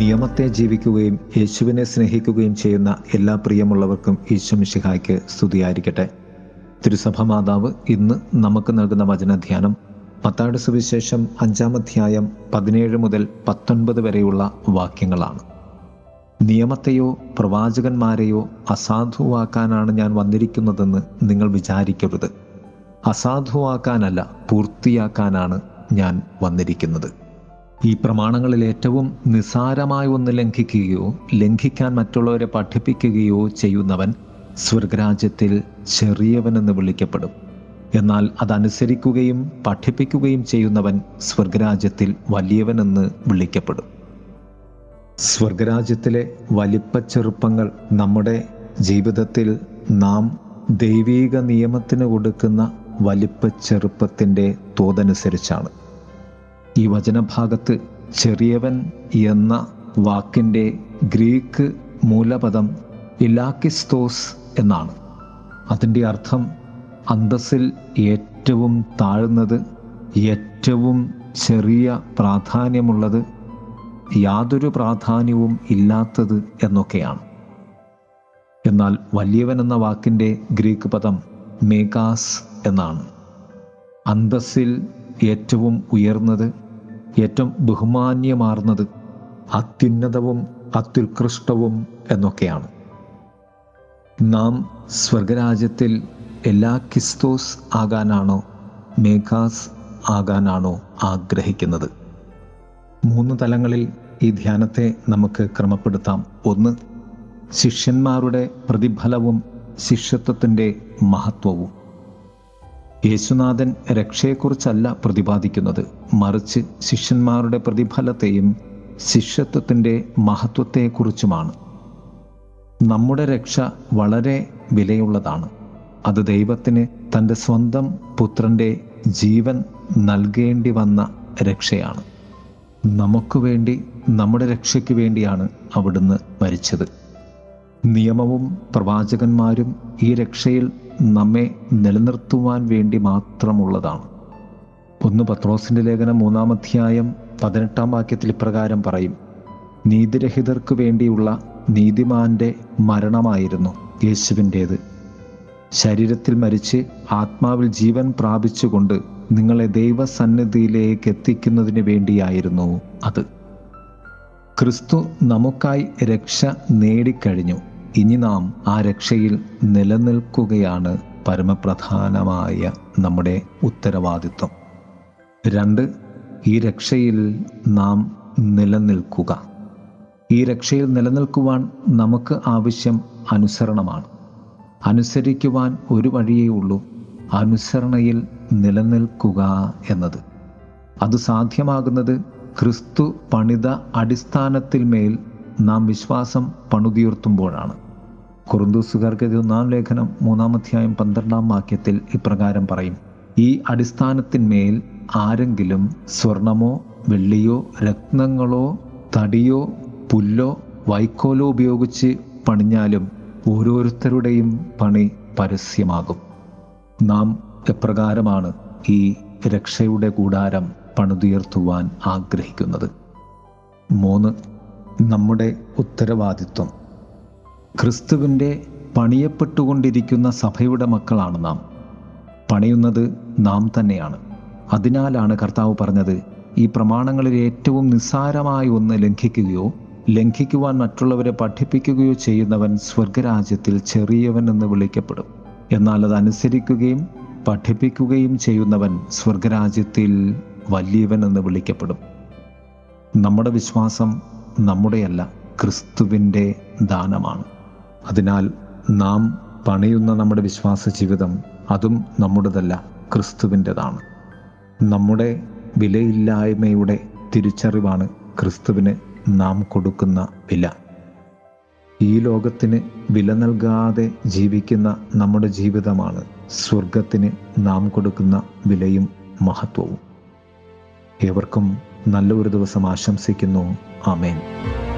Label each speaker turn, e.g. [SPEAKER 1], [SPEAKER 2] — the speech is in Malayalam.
[SPEAKER 1] നിയമത്തെ ജീവിക്കുകയും യേശുവിനെ സ്നേഹിക്കുകയും ചെയ്യുന്ന എല്ലാ പ്രിയമുള്ളവർക്കും ഈശ്വമിഷിഹായ്ക്ക് സ്തുതിയായിരിക്കട്ടെ. തിരുസഭ മാതാവ് ഇന്ന് നമുക്ക് നൽകുന്ന വചനധ്യാനം മത്താട് സുവിശേഷം അഞ്ചാം അധ്യായം പതിനേഴ് മുതൽ പത്തൊൻപത് വരെയുള്ള വാക്യങ്ങളാണ്. നിയമത്തെയോ പ്രവാചകന്മാരെയോ അസാധുവാക്കാനാണ് ഞാൻ വന്നിരിക്കുന്നതെന്ന് നിങ്ങൾ വിചാരിക്കരുത്. അസാധുവാക്കാനല്ല പൂർത്തിയാക്കാനാണ് ഞാൻ വന്നിരിക്കുന്നത്. ഈ പ്രമാണങ്ങളിൽ ഏറ്റവും നിസാരമായ ഒന്ന് ലംഘിക്കുകയോ ലംഘിക്കാൻ മറ്റുള്ളവരെ പഠിപ്പിക്കുകയോ ചെയ്യുന്നവൻ സ്വർഗരാജ്യത്തിൽ ചെറിയവനെന്ന് വിളിക്കപ്പെടും. എന്നാൽ അതനുസരിക്കുകയും പഠിപ്പിക്കുകയും ചെയ്യുന്നവൻ സ്വർഗരാജ്യത്തിൽ വലിയവനെന്ന് വിളിക്കപ്പെടും. സ്വർഗരാജ്യത്തിലെ വലിപ്പച്ചെറുപ്പങ്ങൾ നമ്മുടെ ജീവിതത്തിൽ നാം ദൈവീക നിയമത്തിന് കൊടുക്കുന്ന വലിപ്പച്ചെറുപ്പത്തിന്റെ തോതനുസരിച്ചാണ്. ഈ വചനഭാഗത്ത് ചെറിയവൻ എന്ന വാക്കിന്റെ ഗ്രീക്ക് മൂലപദം ഇലാക്കിസ്തോസ് എന്നാണ്. അതിന്റെ അർത്ഥം അന്തസ്സിൽ ഏറ്റവും താഴ്ന്നത് ഏറ്റവും ചെറിയ പ്രാധാന്യമുള്ളത് യാതൊരു പ്രാധാന്യവും ഇല്ലാത്തത് എന്നൊക്കെയാണ്. എന്നാൽ വലിയവൻ എന്ന വാക്കിന്റെ ഗ്രീക്ക് പദം മേഗാസ് എന്നാണ്. അന്തസ്സിൽ ഏറ്റവും ഉയർന്നത് ഏറ്റവും ബഹുമാന്യമാർന്നത് അത്യുന്നതവും അത്യുത്കൃഷ്ടവും എന്നൊക്കെയാണ്. നാം സ്വർഗരാജ്യത്തിൽ എല്ലാ ക്രിസ്തോസ് ആകാനാണോ മേഘാസ് ആകാനാണോ ആഗ്രഹിക്കുന്നത്? മൂന്ന് തലങ്ങളിൽ ഈ ധ്യാനത്തെ നമുക്ക് ക്രമപ്പെടുത്താം. ഒന്ന് ശിഷ്യന്മാരുടെ പ്രതിഫലവും ശിഷ്യത്വത്തിന്റെ മഹത്വവും. യേശുനാഥൻ രക്ഷയെക്കുറിച്ചല്ല പ്രതിപാദിക്കുന്നത്. മറിച്ച് ശിഷ്യന്മാരുടെ പ്രതിഫലത്തെയും ശിഷ്യത്വത്തിന്റെ മഹത്വത്തെക്കുറിച്ചുമാണ്. നമ്മുടെ രക്ഷ വളരെ വിലയുള്ളതാണ്. അത് ദൈവത്തിന് തന്റെ സ്വന്തം പുത്രന്റെ ജീവൻ നൽകേണ്ടി വന്ന രക്ഷയാണ്. നമുക്ക് വേണ്ടി നമ്മുടെ രക്ഷയ്ക്ക് വേണ്ടിയാണ് അവിടുന്ന് മരിച്ചത്. നിയമവും പ്രവാചകന്മാരും ഈ രക്ഷയിൽ നമ്മെ നിലനിർത്തുവാൻ വേണ്ടി മാത്രമുള്ളതാണ്. ഒന്ന് പത്രോസിന്റെ ലേഖനം മൂന്നാമധ്യായം പതിനെട്ടാം വാക്യത്തിൽ ഇപ്രകാരം പറയും. നീതിരഹിതർക്ക് വേണ്ടിയുള്ള നീതിമാന്റെ മരണമായിരുന്നു യേശുവിന്റേത്. ശരീരത്തിൽ മരിച്ച് ആത്മാവിൽ ജീവൻ പ്രാപിച്ചുകൊണ്ട് നിങ്ങളെ ദൈവസന്നിധിയിലേക്ക് എത്തിക്കുന്നതിന് വേണ്ടിയായിരുന്നു അത്. ക്രിസ്തു നമുക്കായി രക്ഷ നേടിക്കഴിഞ്ഞു. ഇനി നാം ആ രക്ഷയിൽ നിലനിൽക്കുകയാണ് പരമപ്രധാനമായ നമ്മുടെ ഉത്തരവാദിത്വം. രണ്ട് ഈ രക്ഷയിൽ നാം നിലനിൽക്കുക. ഈ രക്ഷയിൽ നിലനിൽക്കുവാൻ നമുക്ക് ആവശ്യം അനുസരണമാണ്. അനുസരിക്കുവാൻ ഒരു വഴിയേ ഉള്ളൂ അനുസരണയിൽ നിലനിൽക്കുക എന്നത്. അത് സാധ്യമാകുന്നത് ക്രിസ്തു പണിത അടിസ്ഥാനത്തിൽ മേൽ നാം വിശ്വാസം പണുതീർത്തുമ്പോഴാണ്. കുറുന്തൂസുകാർക്ക് ഒന്നാം ലേഖനം മൂന്നാം അധ്യായം പന്ത്രണ്ടാം വാക്യത്തിൽ ഇപ്രകാരം പറയും. ഈ അടിസ്ഥാനത്തിന്മേൽ ആരെങ്കിലും സ്വർണമോ വെള്ളിയോ രത്നങ്ങളോ തടിയോ പുല്ലോ വൈക്കോലോ ഉപയോഗിച്ച് പണിഞ്ഞാലും ഓരോരുത്തരുടെയും പണി പരസ്യമാകും. നാം എപ്രകാരമാണ് ഈ രക്ഷയുടെ കൂടാരം പണിതുയർത്തുവാൻ ആഗ്രഹിക്കുന്നത്? മൂന്ന് നമ്മുടെ ഉത്തരവാദിത്വം. ക്രിസ്തുവിന്റെ പണിയപ്പെട്ടുകൊണ്ടിരിക്കുന്ന സഭയുടെ മക്കളാണ് നാം. പണിയുന്നത് നാം തന്നെയാണ്. അതിനാലാണ് കർത്താവ് പറഞ്ഞത് ഈ പ്രമാണങ്ങളിൽ ഏറ്റവും നിസ്സാരമായ ഒന്ന് ലംഘിക്കുകയോ ലംഘിക്കുവാൻ മറ്റുള്ളവരെ പഠിപ്പിക്കുകയോ ചെയ്യുന്നവൻ സ്വർഗരാജ്യത്തിൽ ചെറിയവൻ എന്ന് വിളിക്കപ്പെടും. എന്നാൽ അത് അനുസരിക്കുകയും പഠിപ്പിക്കുകയും ചെയ്യുന്നവൻ സ്വർഗരാജ്യത്തിൽ വലിയവൻ എന്ന് വിളിക്കപ്പെടും. നമ്മുടെ വിശ്വാസം നമ്മുടെയല്ല ക്രിസ്തുവിന്റെ ദാനമാണ്. അതിനാൽ നാം പണിയുന്ന നമ്മുടെ വിശ്വാസ ജീവിതം അതും നമ്മുടേതല്ല ക്രിസ്തുവിന്റെതാണ്. നമ്മുടെ വിലയില്ലായ്മയുടെ തിരിച്ചറിവാണ് ക്രിസ്തുവിന് നാം കൊടുക്കുന്ന വില. ഈ ലോകത്തിന് വില നൽകാതെ ജീവിക്കുന്ന നമ്മുടെ ജീവിതമാണ് സ്വർഗത്തിന് നാം കൊടുക്കുന്ന വിലയും മഹത്വവും. ഏവർക്കും നല്ലൊരു ദിവസം ആശംസിക്കുന്നു. Amen.